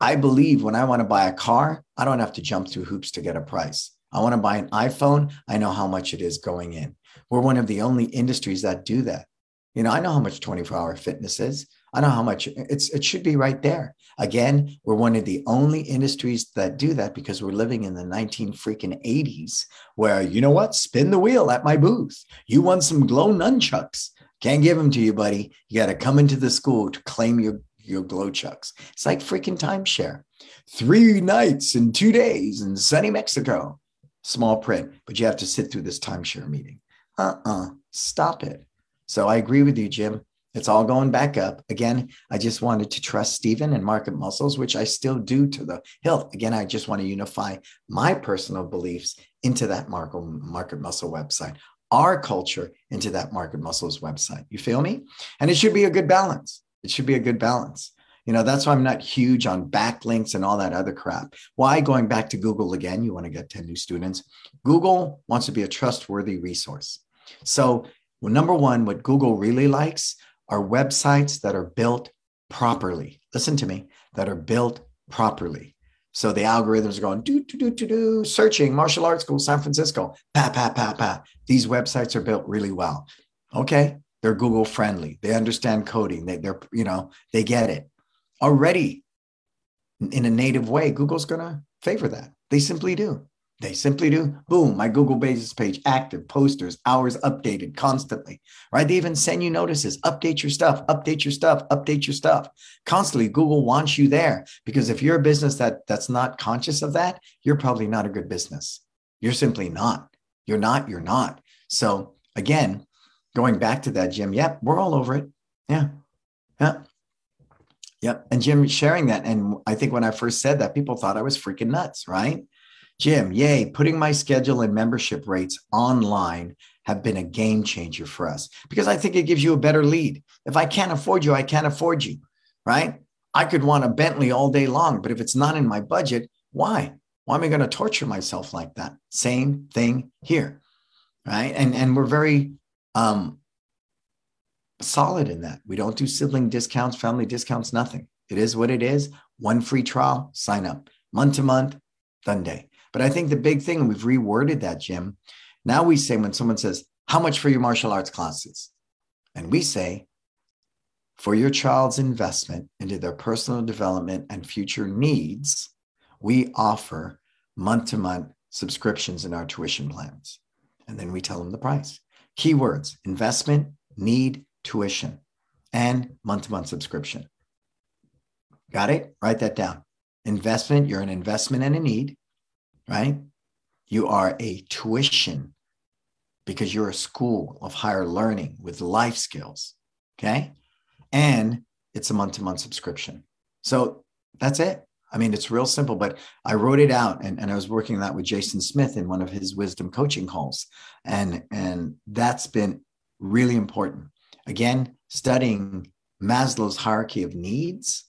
I believe when I want to buy a car, I don't have to jump through hoops to get a price. I want to buy an iPhone. I know how much it is going in. We're one of the only industries that do that. You know, I know how much 24 hour fitness is. I know how much it's it should be right there. Again, we're one of the only industries that do that because we're living in the 19 freaking 80s where you know what? Spin the wheel at my booth. You want some glow nunchucks. Can't give them to you, buddy. You got to come into the school to claim your your glow chucks. It's like freaking timeshare. Three nights and two days in sunny Mexico small print, but you have to sit through this timeshare meeting. Uh uh-uh, uh stop it. So I agree with you, Jim. It's all going back up. Again, I just wanted to trust Stephen and market muscles, which I still do to the hilt. Again, I just want to unify my personal beliefs into that market, market muscle website, our culture into that market muscles website. You feel me? And it should be a good balance. It should be a good balance. You know, that's why I'm not huge on backlinks and all that other crap. Why going back to Google again? You want to get 10 new students. Google wants to be a trustworthy resource. So, well, number one, what Google really likes are websites that are built properly. Listen to me, that are built properly. So the algorithms are going do do do do do searching martial arts school San Francisco pa pa pa pa. These websites are built really well. Okay, they're Google friendly. They understand coding. They, they're you know they get it already in a native way, Google's going to favor that. They simply do. They simply do. Boom, my Google Business page active, posters, hours updated constantly, right? They even send you notices, update your stuff, update your stuff, update your stuff. Constantly, Google wants you there because if you're a business that that's not conscious of that, you're probably not a good business. You're simply not. You're not, you're not. So again, going back to that, Jim, yep, we're all over it. Yeah. Yeah. Yep. And Jim sharing that. And I think when I first said that, people thought I was freaking nuts, right? Jim, yay, putting my schedule and membership rates online have been a game changer for us because I think it gives you a better lead. If I can't afford you, I can't afford you, right? I could want a Bentley all day long, but if it's not in my budget, why? Why am I going to torture myself like that? Same thing here, right? And and we're very um, solid in that. We don't do sibling discounts, family discounts, nothing. It is what it is. One free trial, sign up. Month to month, done day. But I think the big thing, and we've reworded that, Jim. Now we say when someone says, How much for your martial arts classes? And we say, For your child's investment into their personal development and future needs, we offer month to month subscriptions in our tuition plans. And then we tell them the price. Keywords investment, need, tuition, and month to month subscription. Got it? Write that down. Investment, you're an investment and a need, right? You are a tuition because you're a school of higher learning with life skills. Okay. And it's a month to month subscription. So that's it. I mean, it's real simple, but I wrote it out and, and I was working that with Jason Smith in one of his wisdom coaching calls. And, and that's been really important. Again, studying Maslow's hierarchy of needs.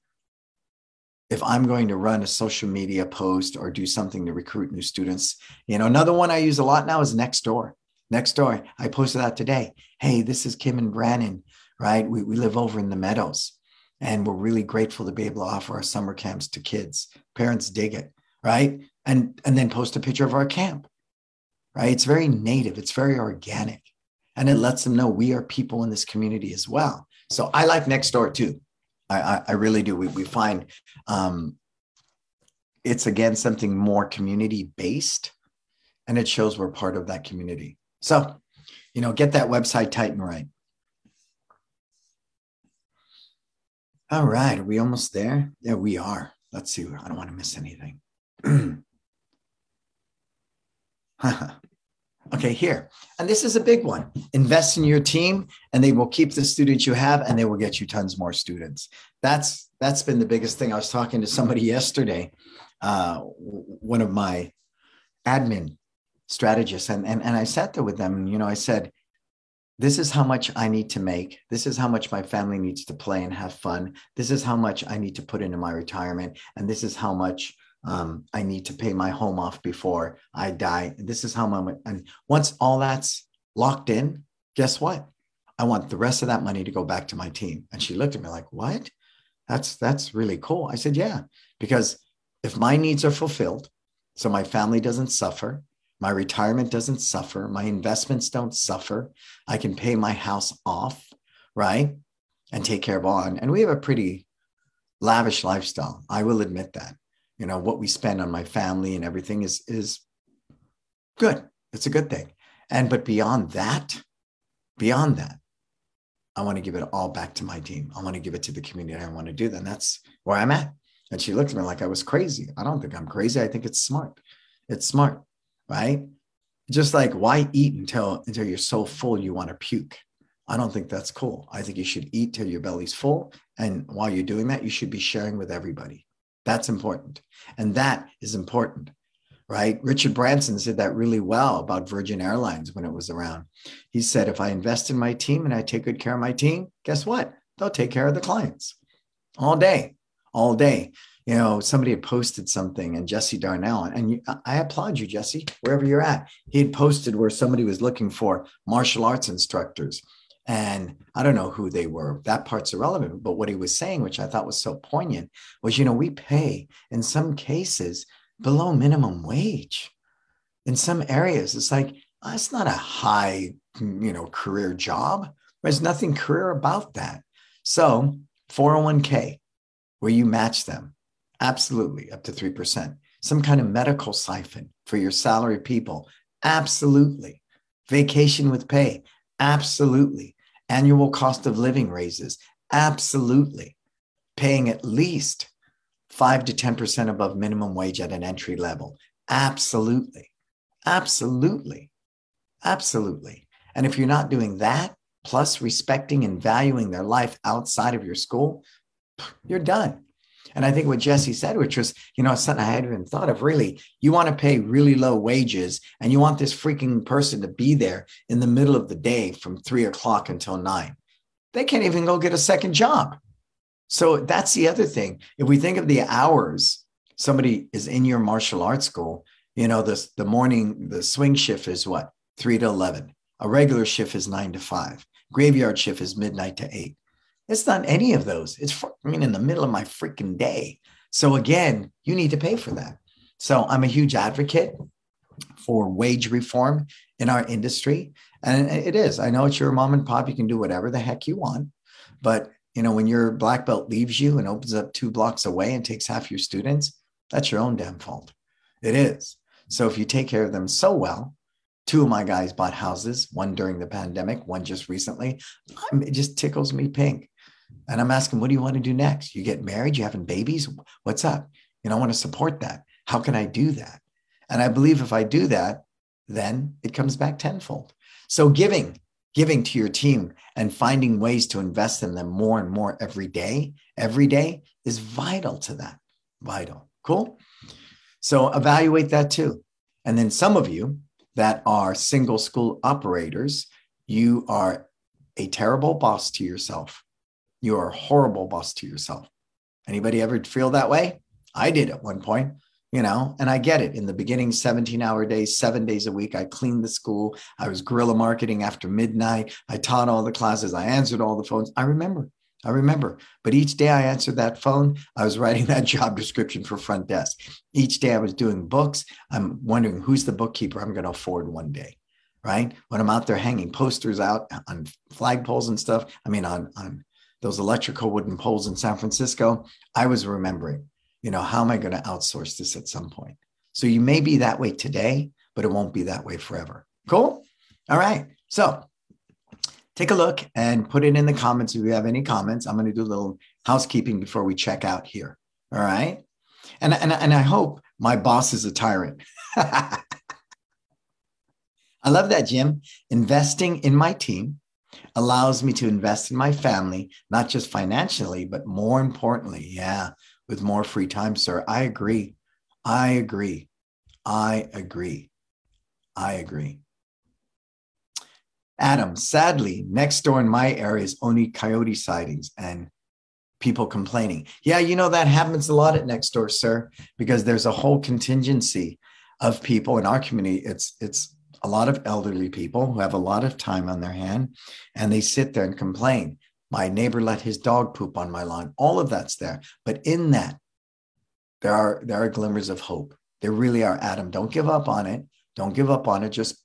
If I'm going to run a social media post or do something to recruit new students, you know, another one I use a lot now is Nextdoor. Nextdoor, I posted that today. Hey, this is Kim and Brandon, right? We, we live over in the Meadows and we're really grateful to be able to offer our summer camps to kids parents dig it right and and then post a picture of our camp right it's very native it's very organic and it lets them know we are people in this community as well so i like Nextdoor too i i, I really do we, we find um it's again something more community based and it shows we're part of that community so you know get that website tight and right All right. Are we almost there? Yeah, we are. Let's see. I don't want to miss anything. okay, here. And this is a big one. Invest in your team and they will keep the students you have and they will get you tons more students. That's that's been the biggest thing. I was talking to somebody yesterday, uh, one of my admin strategists, and, and, and I sat there with them and you know, I said, this is how much I need to make. This is how much my family needs to play and have fun. This is how much I need to put into my retirement. And this is how much um, I need to pay my home off before I die. This is how much. And once all that's locked in, guess what? I want the rest of that money to go back to my team. And she looked at me like, what? That's that's really cool. I said, yeah, because if my needs are fulfilled, so my family doesn't suffer, my retirement doesn't suffer. My investments don't suffer. I can pay my house off, right? And take care of on. And we have a pretty lavish lifestyle. I will admit that. You know, what we spend on my family and everything is is good. It's a good thing. And but beyond that, beyond that, I want to give it all back to my team. I want to give it to the community. I want to do that. And that's where I'm at. And she looked at me like I was crazy. I don't think I'm crazy. I think it's smart. It's smart right? Just like why eat until until you're so full you want to puke? I don't think that's cool. I think you should eat till your belly's full. And while you're doing that, you should be sharing with everybody. That's important. And that is important, right? Richard Branson said that really well about Virgin Airlines when it was around. He said, if I invest in my team and I take good care of my team, guess what? They'll take care of the clients all day, all day you know, somebody had posted something and Jesse Darnell, and you, I applaud you, Jesse, wherever you're at. He had posted where somebody was looking for martial arts instructors. And I don't know who they were. That part's irrelevant. But what he was saying, which I thought was so poignant, was, you know, we pay in some cases below minimum wage. In some areas, it's like, oh, it's not a high, you know, career job. There's nothing career about that. So 401k, where you match them, Absolutely, up to 3%. Some kind of medical siphon for your salary people. Absolutely. Vacation with pay. Absolutely. Annual cost of living raises. Absolutely. Paying at least 5 to 10% above minimum wage at an entry level. Absolutely. Absolutely. Absolutely. And if you're not doing that, plus respecting and valuing their life outside of your school, you're done. And I think what Jesse said, which was, you know, something I hadn't even thought of really, you want to pay really low wages and you want this freaking person to be there in the middle of the day from three o'clock until nine. They can't even go get a second job. So that's the other thing. If we think of the hours somebody is in your martial arts school, you know, the, the morning, the swing shift is what? Three to 11. A regular shift is nine to five. Graveyard shift is midnight to eight. It's not any of those. It's I mean in the middle of my freaking day. So again, you need to pay for that. So I'm a huge advocate for wage reform in our industry. And it is. I know it's your mom and pop. You can do whatever the heck you want. But you know, when your black belt leaves you and opens up two blocks away and takes half your students, that's your own damn fault. It is. So if you take care of them so well, two of my guys bought houses, one during the pandemic, one just recently. It just tickles me pink. And I'm asking, what do you want to do next? You get married? You having babies? What's up? You know, I want to support that. How can I do that? And I believe if I do that, then it comes back tenfold. So giving, giving to your team and finding ways to invest in them more and more every day, every day is vital to that. Vital. Cool. So evaluate that too. And then some of you that are single school operators, you are a terrible boss to yourself you are a horrible boss to yourself. Anybody ever feel that way? I did at one point, you know, and I get it. In the beginning, 17 hour days, seven days a week, I cleaned the school. I was guerrilla marketing after midnight. I taught all the classes. I answered all the phones. I remember. I remember. But each day I answered that phone, I was writing that job description for front desk. Each day I was doing books. I'm wondering who's the bookkeeper I'm going to afford one day right? When I'm out there hanging posters out on flagpoles and stuff, I mean, on, on those electrical wooden poles in San Francisco, I was remembering, you know, how am I going to outsource this at some point? So you may be that way today, but it won't be that way forever. Cool? All right. So take a look and put it in the comments if you have any comments. I'm going to do a little housekeeping before we check out here. All right. And, and, and I hope my boss is a tyrant. I love that, Jim. Investing in my team allows me to invest in my family, not just financially, but more importantly, yeah, with more free time, sir. I agree. I agree. I agree. I agree. Adam, sadly, next door in my area is only coyote sightings and people complaining. Yeah, you know, that happens a lot at next door, sir, because there's a whole contingency of people in our community. It's, it's, a lot of elderly people who have a lot of time on their hand and they sit there and complain. My neighbor let his dog poop on my lawn. All of that's there. But in that, there are there are glimmers of hope. There really are, Adam. Don't give up on it. Don't give up on it. Just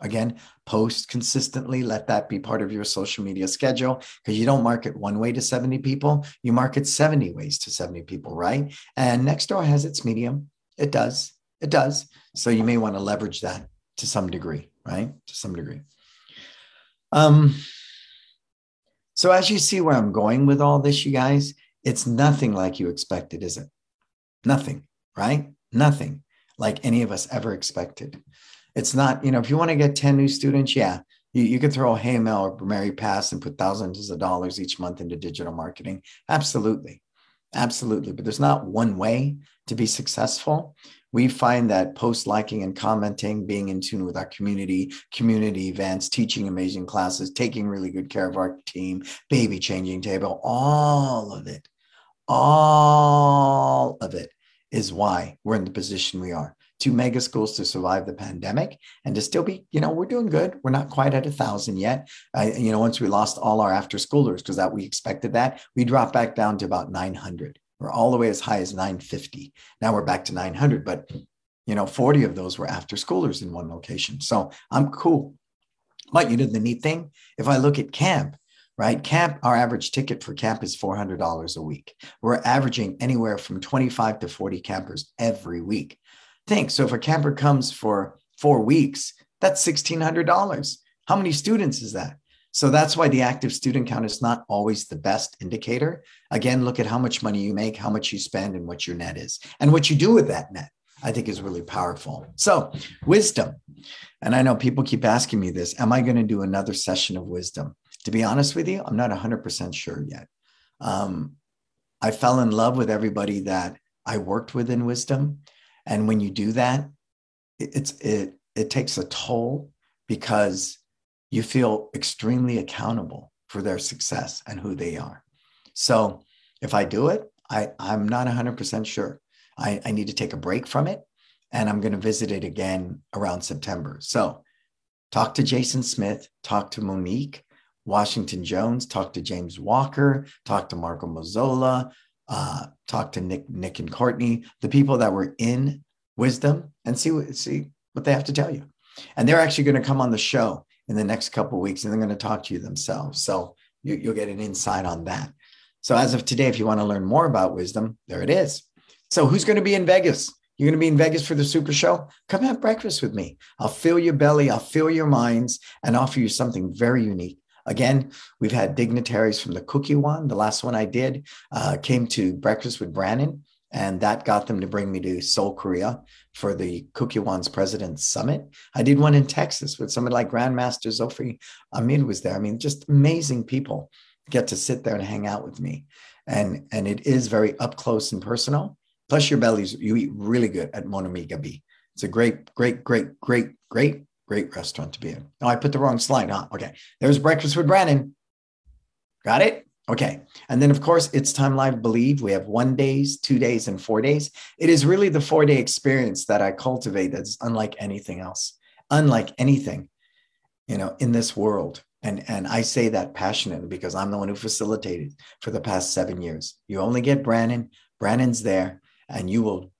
again, post consistently. Let that be part of your social media schedule because you don't market one way to 70 people. You market 70 ways to 70 people, right? And Nextdoor has its medium. It does. It does. So you may want to leverage that to some degree, right? To some degree. Um, so as you see where I'm going with all this, you guys, it's nothing like you expected, is it? Nothing, right? Nothing like any of us ever expected. It's not, you know, if you want to get 10 new students, yeah, you, you could throw a HeyMail or Mary Pass and put thousands of dollars each month into digital marketing. Absolutely. Absolutely. But there's not one way to be successful we find that post liking and commenting, being in tune with our community, community events, teaching amazing classes, taking really good care of our team, baby changing table, all of it, all of it is why we're in the position we are. Two mega schools to survive the pandemic and to still be, you know, we're doing good. We're not quite at a thousand yet. Uh, you know, once we lost all our after schoolers, because that we expected that, we dropped back down to about 900. We're all the way as high as 950. Now we're back to 900, but you know, 40 of those were after schoolers in one location. So I'm cool. But you know, the neat thing, if I look at camp, right? Camp, our average ticket for camp is $400 a week. We're averaging anywhere from 25 to 40 campers every week. Think so if a camper comes for four weeks, that's $1,600. How many students is that? So that's why the active student count is not always the best indicator. Again, look at how much money you make, how much you spend, and what your net is, and what you do with that net. I think is really powerful. So, wisdom. And I know people keep asking me this Am I going to do another session of wisdom? To be honest with you, I'm not 100% sure yet. Um, I fell in love with everybody that I worked with in wisdom. And when you do that, it, it's it it takes a toll because you feel extremely accountable for their success and who they are. So if I do it, I, I'm not 100% sure. I, I need to take a break from it and I'm going to visit it again around September. So talk to Jason Smith, talk to Monique, Washington Jones, talk to James Walker, talk to Marco Mazzola, uh, talk to Nick, Nick and Courtney, the people that were in wisdom and see what, see what they have to tell you. And they're actually going to come on the show in the next couple weeks and they're going to talk to you themselves. So you, you'll get an insight on that. So as of today, if you want to learn more about wisdom, there it is. So who's going to be in Vegas? You're going to be in Vegas for the Super Show? Come have breakfast with me. I'll fill your belly, I'll fill your minds, and offer you something very unique. Again, we've had dignitaries from the Kukkiwon. The last one I did uh, came to breakfast with Brandon, and that got them to bring me to Seoul, Korea for the Kukkiwon's President's Summit. I did one in Texas with somebody like Grandmaster Zophre Amin was there. I mean, just amazing people get to sit there and hang out with me. And, and it is very up close and personal. Plus, your bellies, you eat really good at Mon Ami Gabi. It's a great, great, great, great, great Great restaurant to be in. Oh, I put the wrong slide, huh? Okay. There's Breakfast with Brandon. Got it? Okay. And then, of course, it's Time Live Believe. We have one days, two days, and four days. It is really the four day experience that I cultivate that's unlike anything else, unlike anything, you know, in this world. And, and I say that passionately because I'm the one who facilitated for the past seven years. You only get Brandon. Brandon's there, and you will,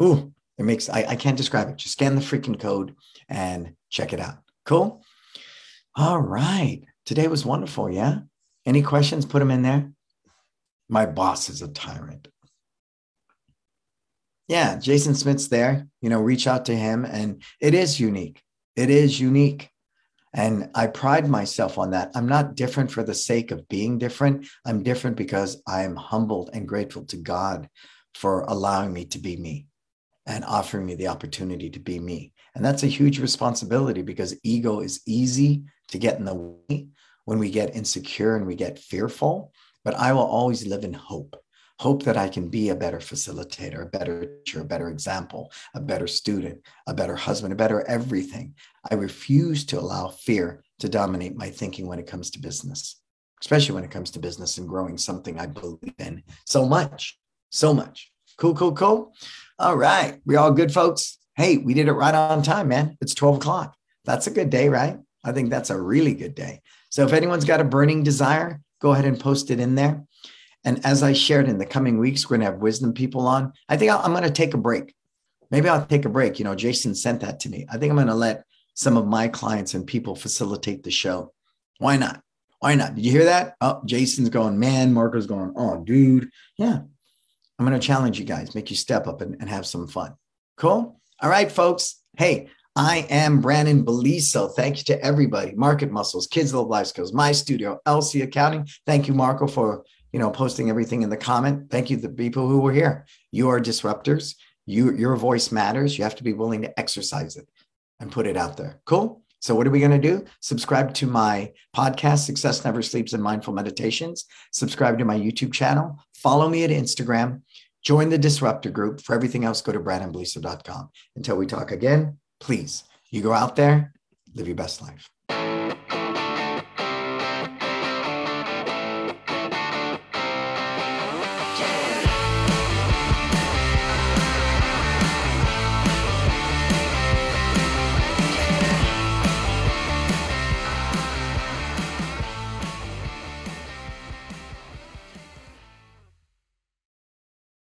ooh, it makes, I, I can't describe it. Just scan the freaking code and check it out. Cool. All right. Today was wonderful. Yeah. Any questions? Put them in there. My boss is a tyrant. Yeah. Jason Smith's there. You know, reach out to him. And it is unique. It is unique. And I pride myself on that. I'm not different for the sake of being different. I'm different because I'm humbled and grateful to God for allowing me to be me and offering me the opportunity to be me. And that's a huge responsibility because ego is easy to get in the way when we get insecure and we get fearful. But I will always live in hope hope that I can be a better facilitator, a better teacher, a better example, a better student, a better husband, a better everything. I refuse to allow fear to dominate my thinking when it comes to business, especially when it comes to business and growing something I believe in so much, so much. Cool, cool, cool. All right. We all good, folks? Hey, we did it right on time, man. It's 12 o'clock. That's a good day, right? I think that's a really good day. So if anyone's got a burning desire, go ahead and post it in there. And as I shared in the coming weeks, we're going to have wisdom people on. I think I'm going to take a break. Maybe I'll take a break. You know, Jason sent that to me. I think I'm going to let some of my clients and people facilitate the show. Why not? Why not? Did you hear that? Oh, Jason's going, man. Marco's going, oh, dude. Yeah, I'm going to challenge you guys, make you step up and, and have some fun. Cool. All right, folks. Hey, I am Brandon Beliso. Thank you to everybody. Market Muscles, Kids Love Life Skills, My Studio, LC Accounting. Thank you, Marco, for you know posting everything in the comment. Thank you, to the people who were here. You are disruptors. You, your voice matters. You have to be willing to exercise it and put it out there. Cool. So, what are we going to do? Subscribe to my podcast, Success Never Sleeps and Mindful Meditations. Subscribe to my YouTube channel. Follow me at Instagram. Join the Disruptor group. For everything else, go to brandonbeliso.com. Until we talk again, please, you go out there, live your best life.